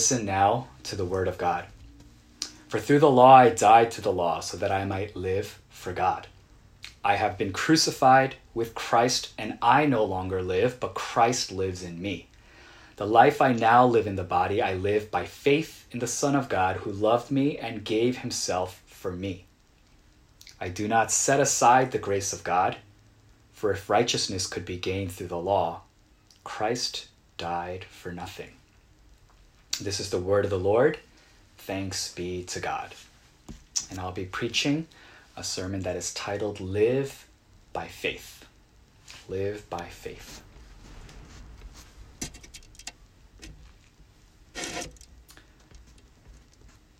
Listen now to the word of God. For through the law I died to the law, so that I might live for God. I have been crucified with Christ, and I no longer live, but Christ lives in me. The life I now live in the body, I live by faith in the Son of God who loved me and gave himself for me. I do not set aside the grace of God, for if righteousness could be gained through the law, Christ died for nothing. This is the word of the Lord. Thanks be to God. And I'll be preaching a sermon that is titled Live by Faith. Live by Faith.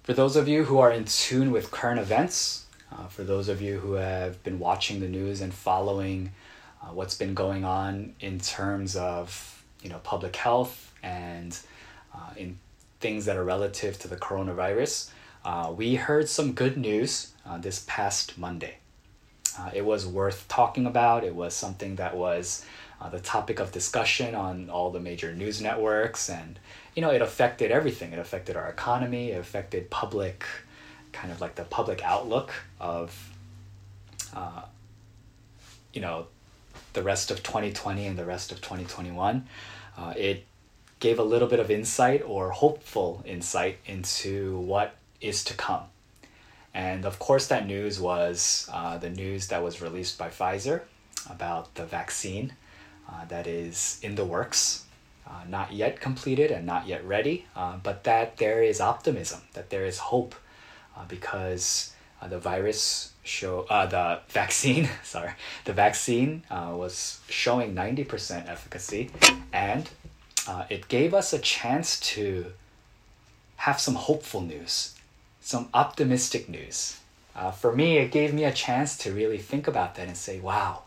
For those of you who are in tune with current events, uh, for those of you who have been watching the news and following uh, what's been going on in terms of you know public health and uh, in things that are relative to the coronavirus, uh, we heard some good news uh, this past Monday. Uh, it was worth talking about. It was something that was uh, the topic of discussion on all the major news networks, and you know, it affected everything. It affected our economy. It affected public, kind of like the public outlook of, uh, you know, the rest of 2020 and the rest of 2021. Uh, it gave a little bit of insight or hopeful insight into what is to come. And of course, that news was uh, the news that was released by Pfizer about the vaccine uh, that is in the works, uh, not yet completed and not yet ready, uh, but that there is optimism, that there is hope, uh, because uh, the virus show the vaccine, sorry, the vaccine was showing ninety percent efficacy, and uh, it gave us a chance to have some hopeful news, some optimistic news. Uh, for me, it gave me a chance to really think about that and say, wow,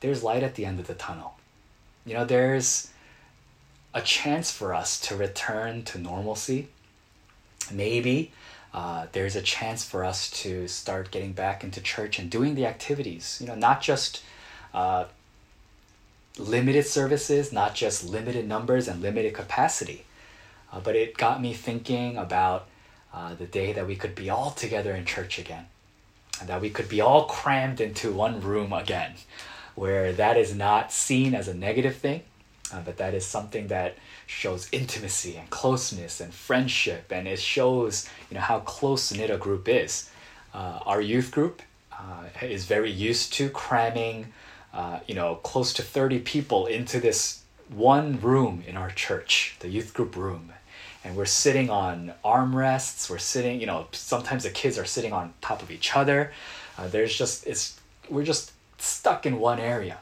there's light at the end of the tunnel. You know, there's a chance for us to return to normalcy. Maybe uh, there's a chance for us to start getting back into church and doing the activities, you know, not just uh, limited services, not just limited numbers and limited capacity. Uh, but it got me thinking about uh, the day that we could be all together in church again, and that we could be all crammed into one room again, where that is not seen as a negative thing, uh, but that is something that shows intimacy and closeness and friendship, and it shows you know how close knit a group is. Uh, our youth group uh, is very used to cramming uh, you know, close to 30 people into this one room in our church, the youth group room. And we're sitting on armrests. We're sitting, you know, sometimes the kids are sitting on top of each other. Uh, there's just, it's, we're just stuck in one area.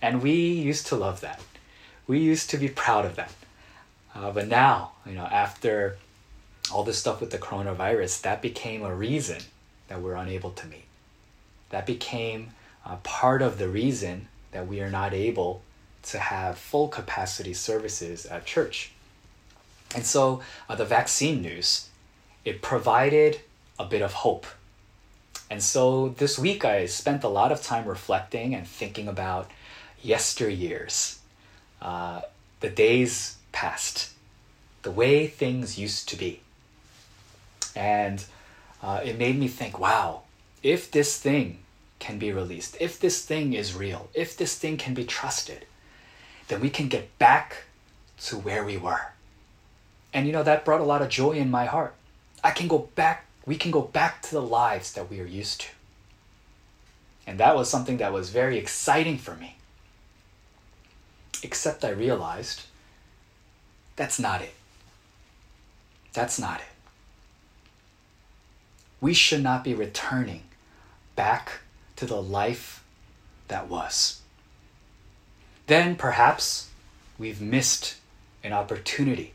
And we used to love that. We used to be proud of that. Uh, but now, you know, after all this stuff with the coronavirus, that became a reason that we're unable to meet. That became uh, part of the reason that we are not able to have full capacity services at church. And so uh, the vaccine news, it provided a bit of hope. And so this week I spent a lot of time reflecting and thinking about yesteryears, uh, the days past, the way things used to be. And uh, it made me think, wow, if this thing can be released, if this thing is real, if this thing can be trusted, then we can get back to where we were. And you know, that brought a lot of joy in my heart. I can go back, we can go back to the lives that we are used to. And that was something that was very exciting for me. Except I realized that's not it. That's not it. We should not be returning back to the life that was. Then perhaps we've missed an opportunity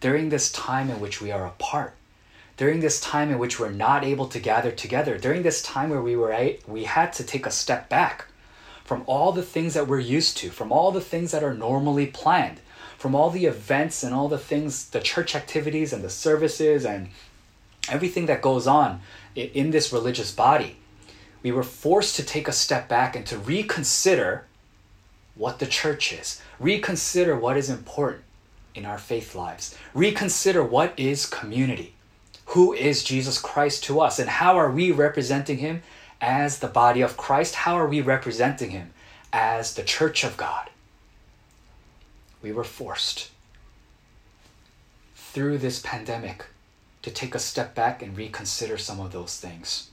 during this time in which we are apart, during this time in which we're not able to gather together, during this time where we were we had to take a step back from all the things that we're used to, from all the things that are normally planned, from all the events and all the things, the church activities and the services and everything that goes on in this religious body we were forced to take a step back and to reconsider what the church is, reconsider what is important, in our faith lives. Reconsider what is community. Who is Jesus Christ to us? And how are we representing him as the body of Christ? How are we representing him as the church of God? We were forced through this pandemic to take a step back and reconsider some of those things.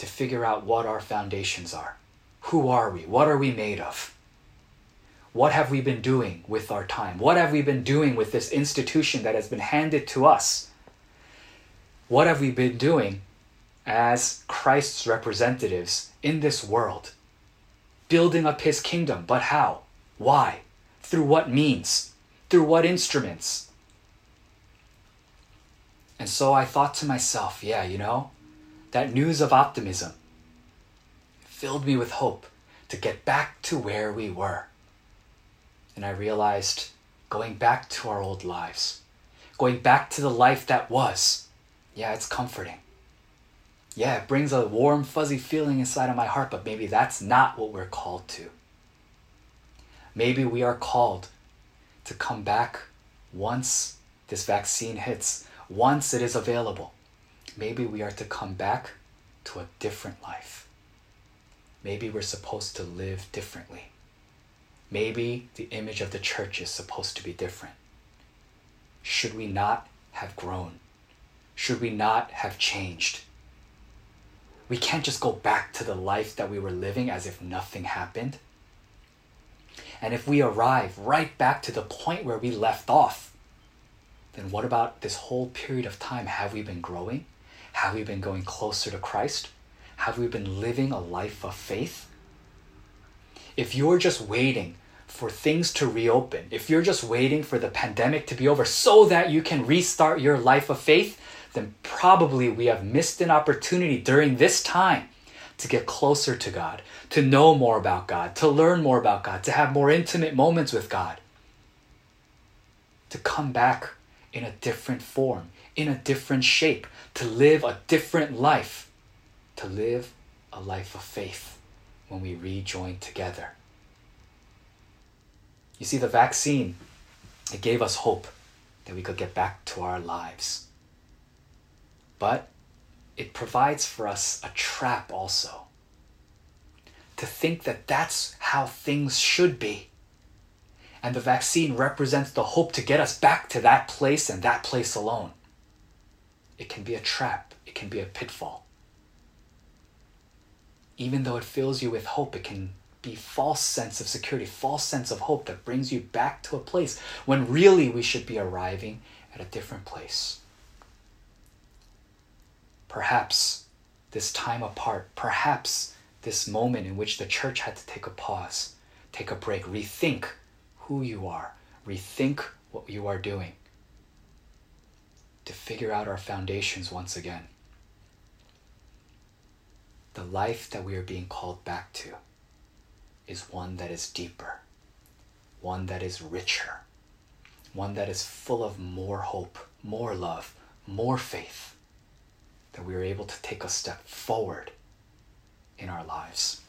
To figure out what our foundations are. Who are we? What are we made of? What have we been doing with our time? What have we been doing with this institution that has been handed to us? What have we been doing as Christ's representatives in this world? Building up his kingdom, but how? Why? Through what means? Through what instruments? And so I thought to myself, yeah, you know, that news of optimism filled me with hope to get back to where we were. And I realized going back to our old lives, going back to the life that was, yeah, it's comforting. Yeah, it brings a warm, fuzzy feeling inside of my heart, but maybe that's not what we're called to. Maybe we are called to come back once this vaccine hits, once it is available. Maybe we are to come back to a different life. Maybe we're supposed to live differently. Maybe the image of the church is supposed to be different. Should we not have grown? Should we not have changed? We can't just go back to the life that we were living as if nothing happened. And if we arrive right back to the point where we left off, then what about this whole period of time? Have we been growing? Have we been going closer to Christ? Have we been living a life of faith? If you're just waiting for things to reopen, if you're just waiting for the pandemic to be over so that you can restart your life of faith, then probably we have missed an opportunity during this time to get closer to God, to know more about God, to learn more about God, to have more intimate moments with God, to come back in a different form, in a different shape, to live a different life, to live a life of faith when we rejoin together. You see, the vaccine, it gave us hope that we could get back to our lives. But it provides for us a trap also to think that that's how things should be. And the vaccine represents the hope to get us back to that place and that place alone. It can be a trap, it can be a pitfall. Even though it fills you with hope, it can be false sense of security, false sense of hope that brings you back to a place when really we should be arriving at a different place. Perhaps this time apart, perhaps this moment in which the church had to take a pause, take a break, rethink who you are, rethink what you are doing, to figure out our foundations once again. The life that we are being called back to is one that is deeper, one that is richer, one that is full of more hope, more love, more faith, that we are able to take a step forward in our lives.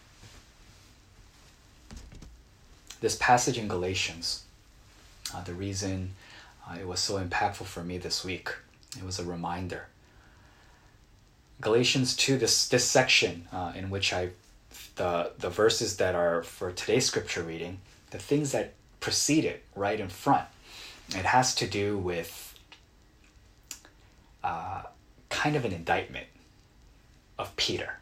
This passage in Galatians, uh, the reason uh, it was so impactful for me this week, it was a reminder. Galatians 2, this, this section uh, in which I the the verses that are for today's scripture reading, the things that precede it right in front. It has to do with uh, kind of an indictment of Peter.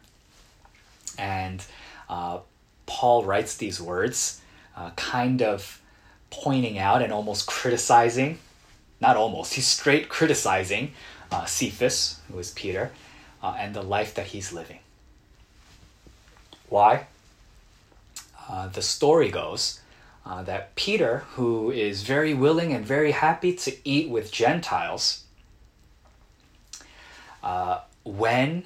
And uh, Paul writes these words, uh, kind of pointing out and almost criticizing, not almost, he's straight criticizing uh, Cephas, who is Peter, uh, and the life that he's living. Why? Uh, the story goes uh, that Peter, who is very willing and very happy to eat with Gentiles, uh, when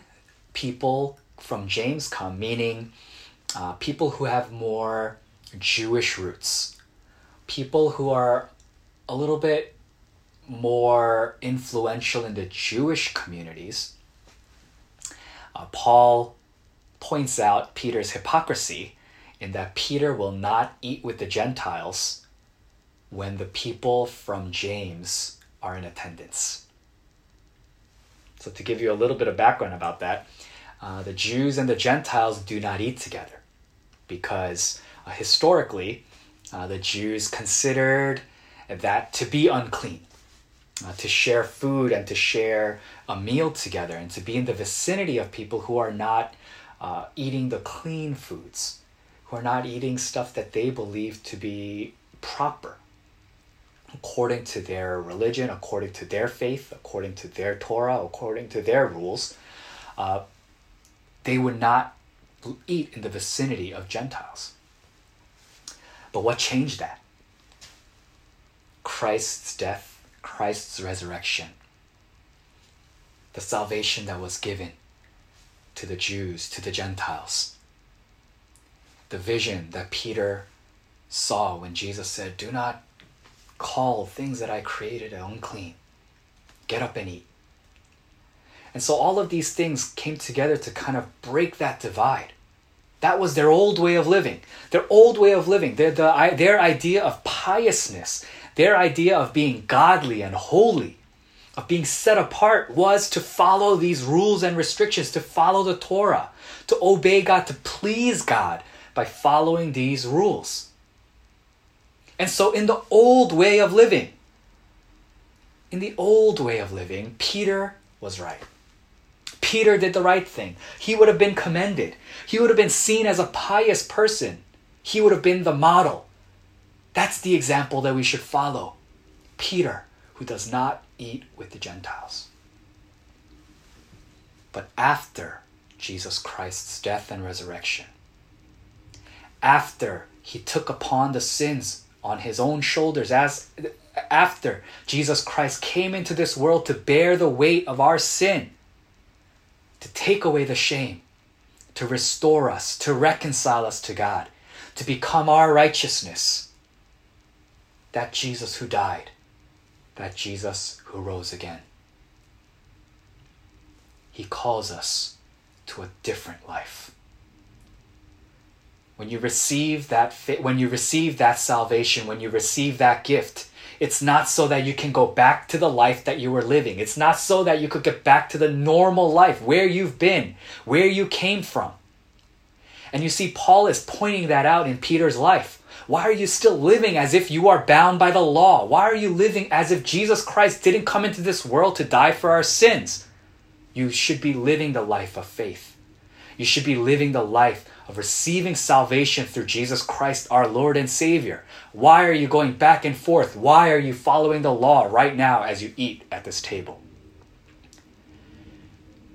people from James come, meaning uh, people who have more Jewish roots, people who are a little bit more influential in the Jewish communities, uh, Paul points out Peter's hypocrisy in that Peter will not eat with the Gentiles when the people from James are in attendance. So, to give you a little bit of background about that, uh, the Jews and the Gentiles do not eat together because uh, historically, uh, the Jews considered that to be unclean, uh, to share food and to share a meal together, and to be in the vicinity of people who are not uh, eating the clean foods, who are not eating stuff that they believe to be proper according to their religion, according to their faith, according to their Torah, according to their rules, uh, they would not eat in the vicinity of Gentiles. But what changed that? Christ's death, Christ's resurrection, the salvation that was given to the Jews, to the Gentiles, the vision that Peter saw when Jesus said, Do not call things that I created unclean. Get up and eat. And so all of these things came together to kind of break that divide. That was their old way of living. Their old way of living, their, the, their idea of piousness, their idea of being godly and holy, of being set apart, was to follow these rules and restrictions, to follow the Torah, to obey God, to please God by following these rules. And so, in the old way of living, in the old way of living, Peter was right. Peter did the right thing. He would have been commended. He would have been seen as a pious person. He would have been the model. That's the example that we should follow. Peter, who does not eat with the Gentiles. But after Jesus Christ's death and resurrection, after he took upon the sins on his own shoulders as after Jesus Christ came into this world to bear the weight of our sin to take away the shame, to restore us, to reconcile us to God, to become our righteousness. That Jesus who died, that Jesus who rose again. He calls us to a different life. When you receive that when you receive that salvation, when you receive that gift, it's not so that you can go back to the life that you were living. It's not so that you could get back to the normal life where you've been, where you came from. And you see, Paul is pointing that out in Peter's life. Why are you still living as if you are bound by the law? Why are you living as if Jesus Christ didn't come into this world to die for our sins? You should be living the life of faith. You should be living the life of receiving salvation through Jesus Christ, our Lord and Savior. Why are you going back and forth? Why are you following the law right now as you eat at this table?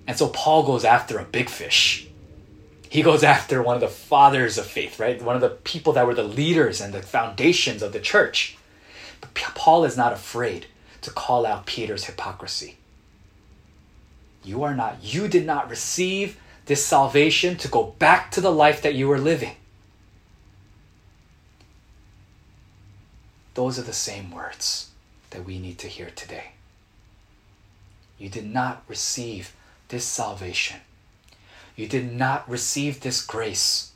And so Paul goes after a big fish. He goes after one of the fathers of faith, right? One of the people that were the leaders and the foundations of the church. But Paul is not afraid to call out Peter's hypocrisy. You are not, you did not receive this salvation to go back to the life that you were living. Those are the same words that we need to hear today. You did not receive this salvation. You did not receive this grace.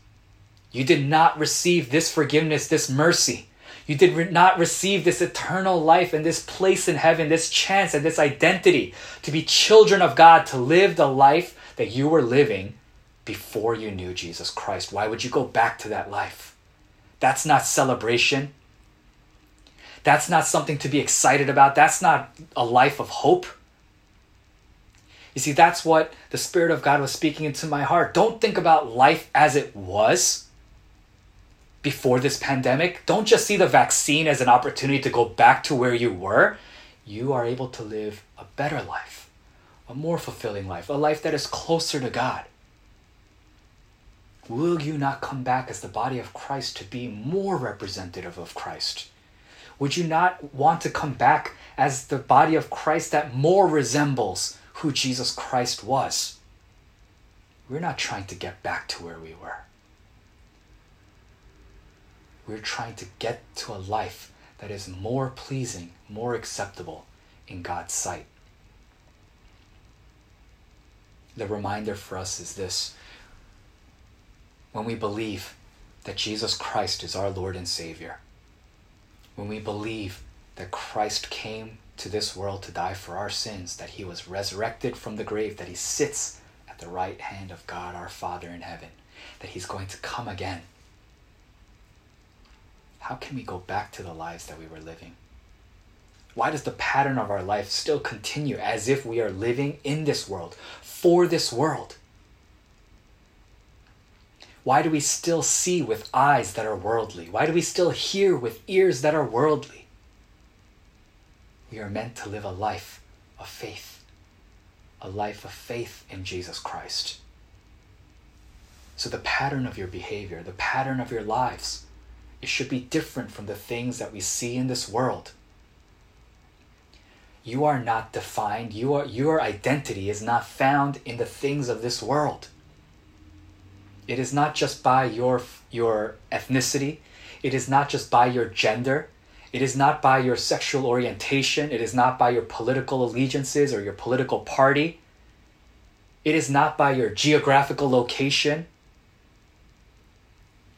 You did not receive this forgiveness, this mercy. You did not receive this eternal life and this place in heaven, this chance and this identity to be children of God, to live the life that you were living before you knew Jesus Christ. Why would you go back to that life? That's not celebration. That's not something to be excited about. That's not a life of hope. You see, that's what the Spirit of God was speaking into my heart. Don't think about life as it was before this pandemic. Don't just see the vaccine as an opportunity to go back to where you were. You are able to live a better life a more fulfilling life, a life that is closer to God. Will you not come back as the body of Christ to be more representative of Christ? Would you not want to come back as the body of Christ that more resembles who Jesus Christ was? We're not trying to get back to where we were. We're trying to get to a life that is more pleasing, more acceptable in God's sight the reminder for us is this when we believe that Jesus Christ is our Lord and Savior, when we believe that Christ came to this world to die for our sins, that he was resurrected from the grave, that he sits at the right hand of God our Father in heaven, that he's going to come again, how can we go back to the lives that we were living? Why does the pattern of our life still continue as if we are living in this world, for this world? Why do we still see with eyes that are worldly? Why do we still hear with ears that are worldly? We are meant to live a life of faith, a life of faith in Jesus Christ. So, the pattern of your behavior, the pattern of your lives, it should be different from the things that we see in this world. You are not defined, you are, your identity is not found in the things of this world. It is not just by your, your ethnicity, it is not just by your gender, it is not by your sexual orientation, it is not by your political allegiances or your political party, it is not by your geographical location.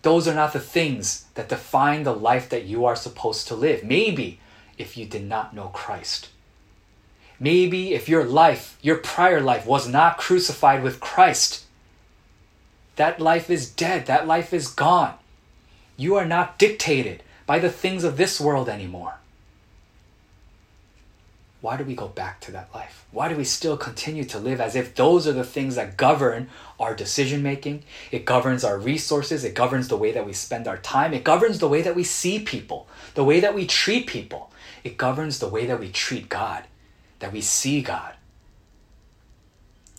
Those are not the things that define the life that you are supposed to live. Maybe if you did not know Christ. Maybe if your life, your prior life, was not crucified with Christ, that life is dead. That life is gone. You are not dictated by the things of this world anymore. Why do we go back to that life? Why do we still continue to live as if those are the things that govern our decision making? It governs our resources. It governs the way that we spend our time. It governs the way that we see people, the way that we treat people. It governs the way that we treat God, that we see God.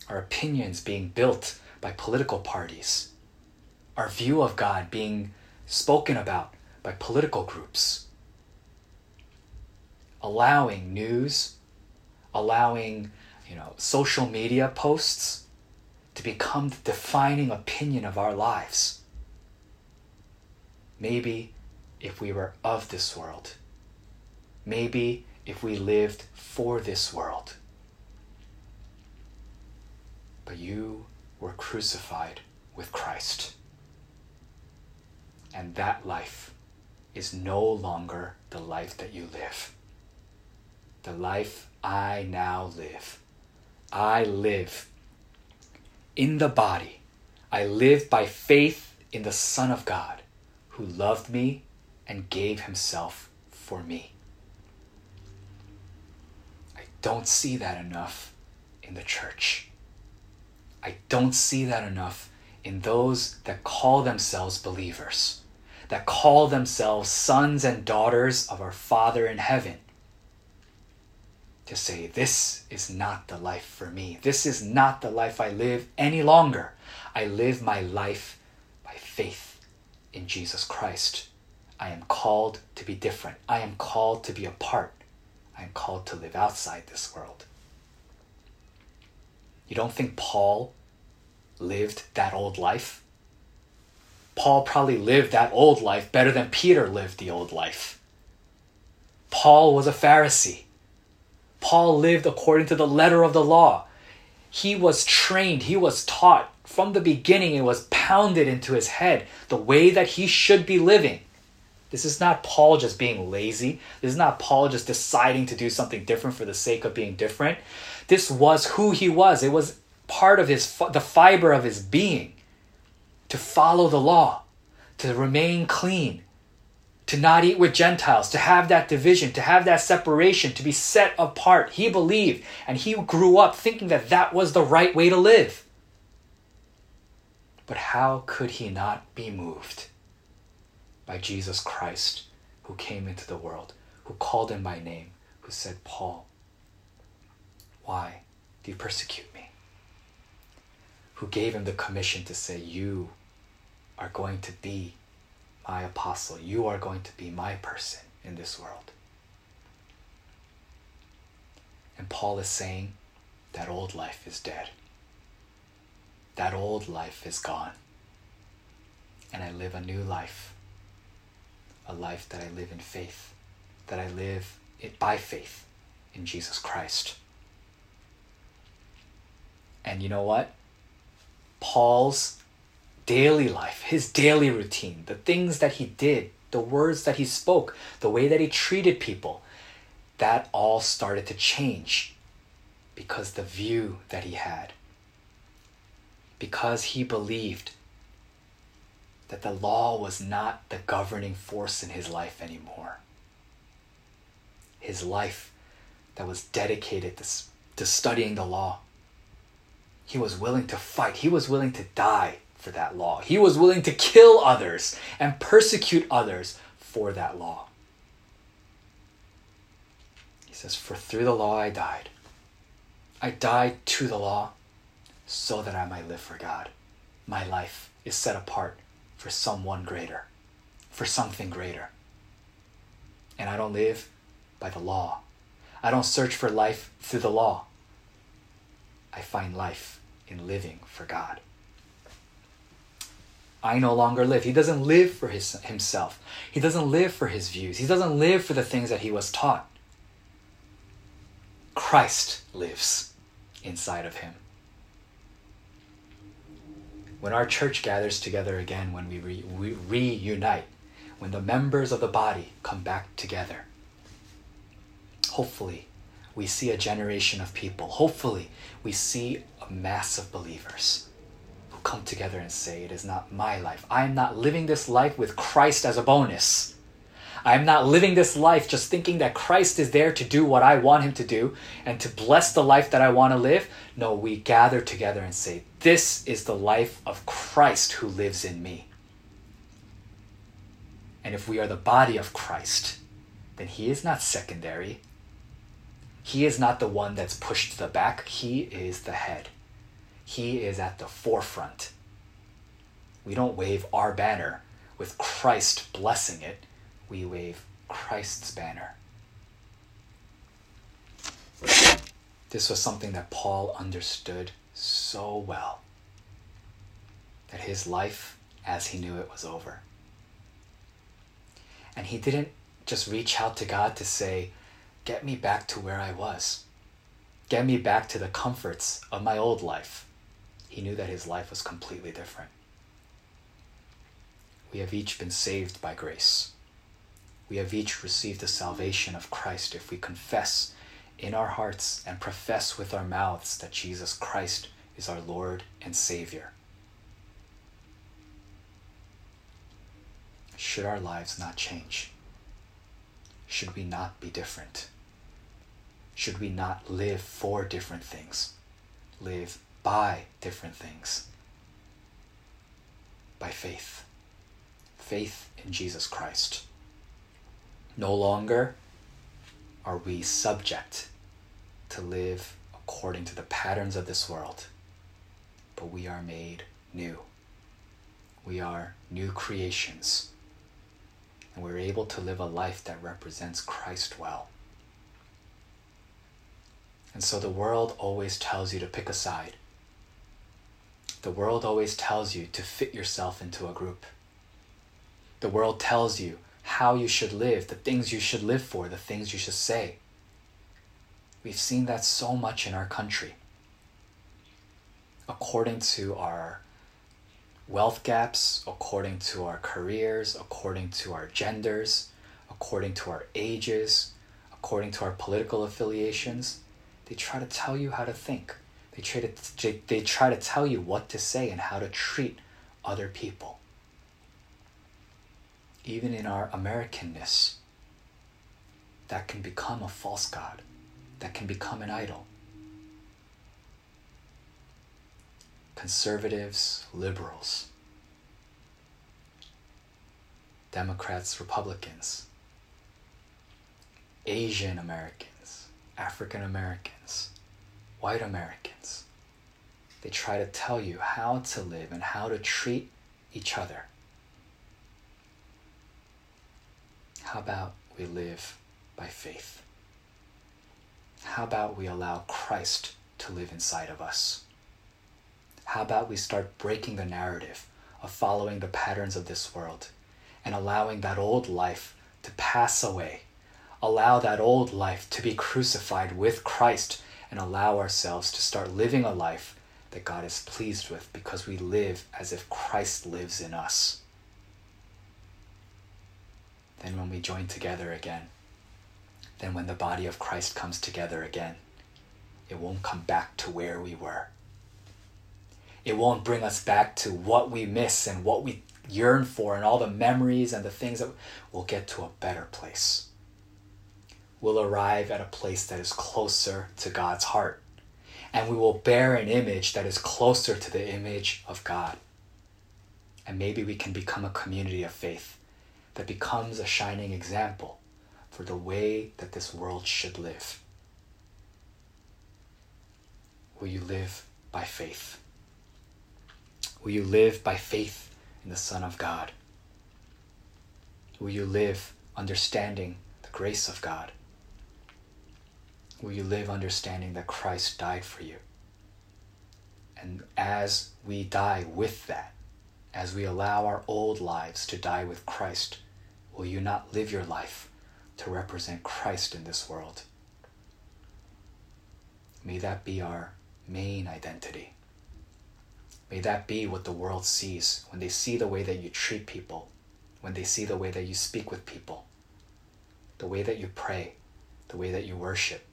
Our opinions being built by political parties, our view of God being spoken about by political groups, allowing news, allowing you know social media posts to become the defining opinion of our lives. Maybe if we were of this world, maybe if we lived for this world. But you were crucified with Christ. And that life is no longer the life that you live. The life I now live. I live in the body. I live by faith in the Son of God who loved me and gave himself for me. I don't see that enough in the church. I don't see that enough in those that call themselves believers, that call themselves sons and daughters of our Father in heaven. To say, this is not the life for me. This is not the life I live any longer. I live my life by faith in Jesus Christ. I am called to be different. I am called to be apart. I am called to live outside this world. You don't think Paul lived that old life? Paul probably lived that old life better than Peter lived the old life. Paul was a Pharisee. Paul lived according to the letter of the law. He was trained, he was taught from the beginning, it was pounded into his head the way that he should be living. This is not Paul just being lazy. This is not Paul just deciding to do something different for the sake of being different. This was who he was. It was part of his the fiber of his being to follow the law, to remain clean, to not eat with Gentiles, to have that division, to have that separation, to be set apart. He believed and he grew up thinking that that was the right way to live. But how could he not be moved by Jesus Christ, who came into the world, who called him by name, who said, Paul, why do you persecute me? Who gave him the commission to say, You are going to be my apostle. You are going to be my person in this world. And Paul is saying that old life is dead. That old life is gone. And I live a new life. A life that I live in faith. That I live it by faith in Jesus Christ. And you know what? Paul's daily life, his daily routine, the things that he did the words that he spoke, the way that he treated people, that all started to change because the view that he had. Because he believed that the law was not the governing force in his life anymore. His life that was dedicated to, to studying the law. He was willing to fight, he was willing to die for that law. He was willing to kill others and persecute others for that law. He says, For through the law I died. I died to the law so that I might live for God. My life is set apart for someone greater, for something greater. And I don't live by the law. I don't search for life through the law. I find life in living for God. I no longer live. He doesn't live for his, himself. He doesn't live for his views. He doesn't live for the things that he was taught. Christ lives inside of him. When our church gathers together again, when we, re- we reunite, when the members of the body come back together, hopefully we see a generation of people. Hopefully we see a mass of believers who come together and say, It is not my life. I am not living this life with Christ as a bonus. I am not living this life just thinking that Christ is there to do what I want him to do and to bless the life that I want to live. No, we gather together and say, This is the life of Christ who lives in me. And if we are the body of Christ, then he is not secondary. He is not the one that's pushed to the back. He is the head. He is at the forefront. We don't wave our banner with Christ blessing it we wave Christ's banner. This was something that Paul understood so well that his life as he knew it was over. And he didn't just reach out to God to say, Get me back to where I was. Get me back to the comforts of my old life. He knew that his life was completely different. We have each been saved by grace we have each received the salvation of Christ if we confess in our hearts and profess with our mouths that Jesus Christ is our Lord and Savior. Should our lives not change? Should we not be different? Should we not live for different things? Live by different things? By faith. Faith in Jesus Christ. No longer are we subject to live according to the patterns of this world, but we are made new. We are new creations, and we're able to live a life that represents Christ well. And so the world always tells you to pick a side. The world always tells you to fit yourself into a group. The world tells you how you should live, the things you should live for, the things you should say. We've seen that so much in our country. According to our wealth gaps, according to our careers, according to our genders, according to our ages, according to our political affiliations, they try to tell you how to think. They try to, they try to tell you what to say and how to treat other people. Even in our Americanness, that can become a false God, that can become an idol. Conservatives, liberals, Democrats, Republicans, Asian Americans, African Americans, white Americans. They try to tell you how to live and how to treat each other. How about we live by faith? How about we allow Christ to live inside of us? How about we start breaking the narrative of following the patterns of this world and allowing that old life to pass away? Allow that old life to be crucified with Christ and allow ourselves to start living a life that God is pleased with because we live as if Christ lives in us. then when we join together again, then when the body of Christ comes together again, it won't come back to where we were. It won't bring us back to what we miss and what we yearn for and all the memories and the things that we'll get to a better place. We'll arrive at a place that is closer to God's heart. And we will bear an image that is closer to the image of God. And maybe we can become a community of faith that becomes a shining example for the way that this world should live. Will you live by faith? Will you live by faith in the Son of God? Will you live understanding the grace of God? Will you live understanding that Christ died for you? And as we die with that, as we allow our old lives to die with Christ, will you not live your life to represent Christ in this world? May that be our main identity. May that be what the world sees when they see the way that you treat people, when they see the way that you speak with people, the way that you pray, the way that you worship.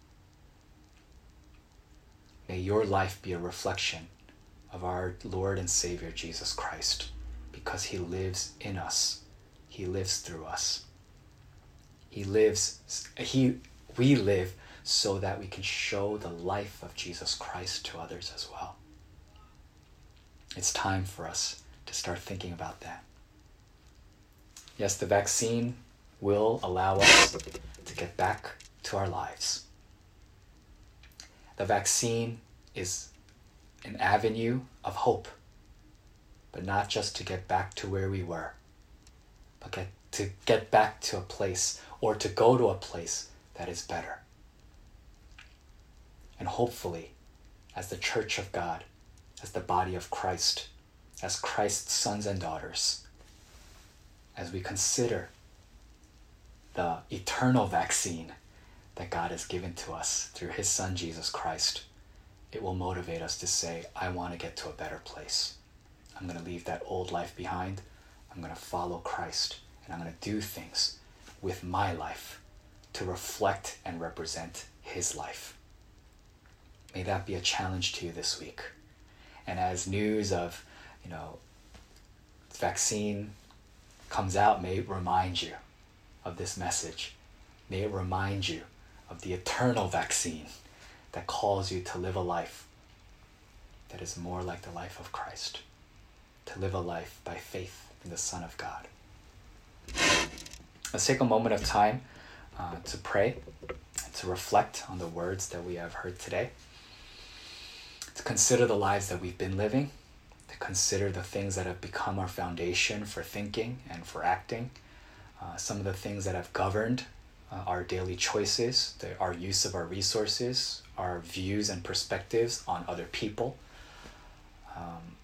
May your life be a reflection of our Lord and Savior Jesus Christ because He lives in us, He lives through us. He lives, he, we live so that we can show the life of Jesus Christ to others as well. It's time for us to start thinking about that. Yes, the vaccine will allow us to get back to our lives. The vaccine is an avenue of hope, but not just to get back to where we were, but get, to get back to a place or to go to a place that is better. And hopefully, as the church of God, as the body of Christ, as Christ's sons and daughters, as we consider the eternal vaccine that God has given to us through His Son Jesus Christ, it will motivate us to say, I want to get to a better place. I'm going to leave that old life behind. I'm going to follow Christ, and I'm going to do things with my life to reflect and represent His life. May that be a challenge to you this week. And as news of, you know, vaccine comes out, may it remind you of this message. May it remind you of the eternal vaccine that calls you to live a life that is more like the life of Christ, to live a life by faith in the Son of God. Let's take a moment of time uh, to pray, to reflect on the words that we have heard today to consider the lives that we've been living, to consider the things that have become our foundation for thinking and for acting, uh, some of the things that have governed uh, our daily choices, the, our use of our resources, our views and perspectives on other people. Um,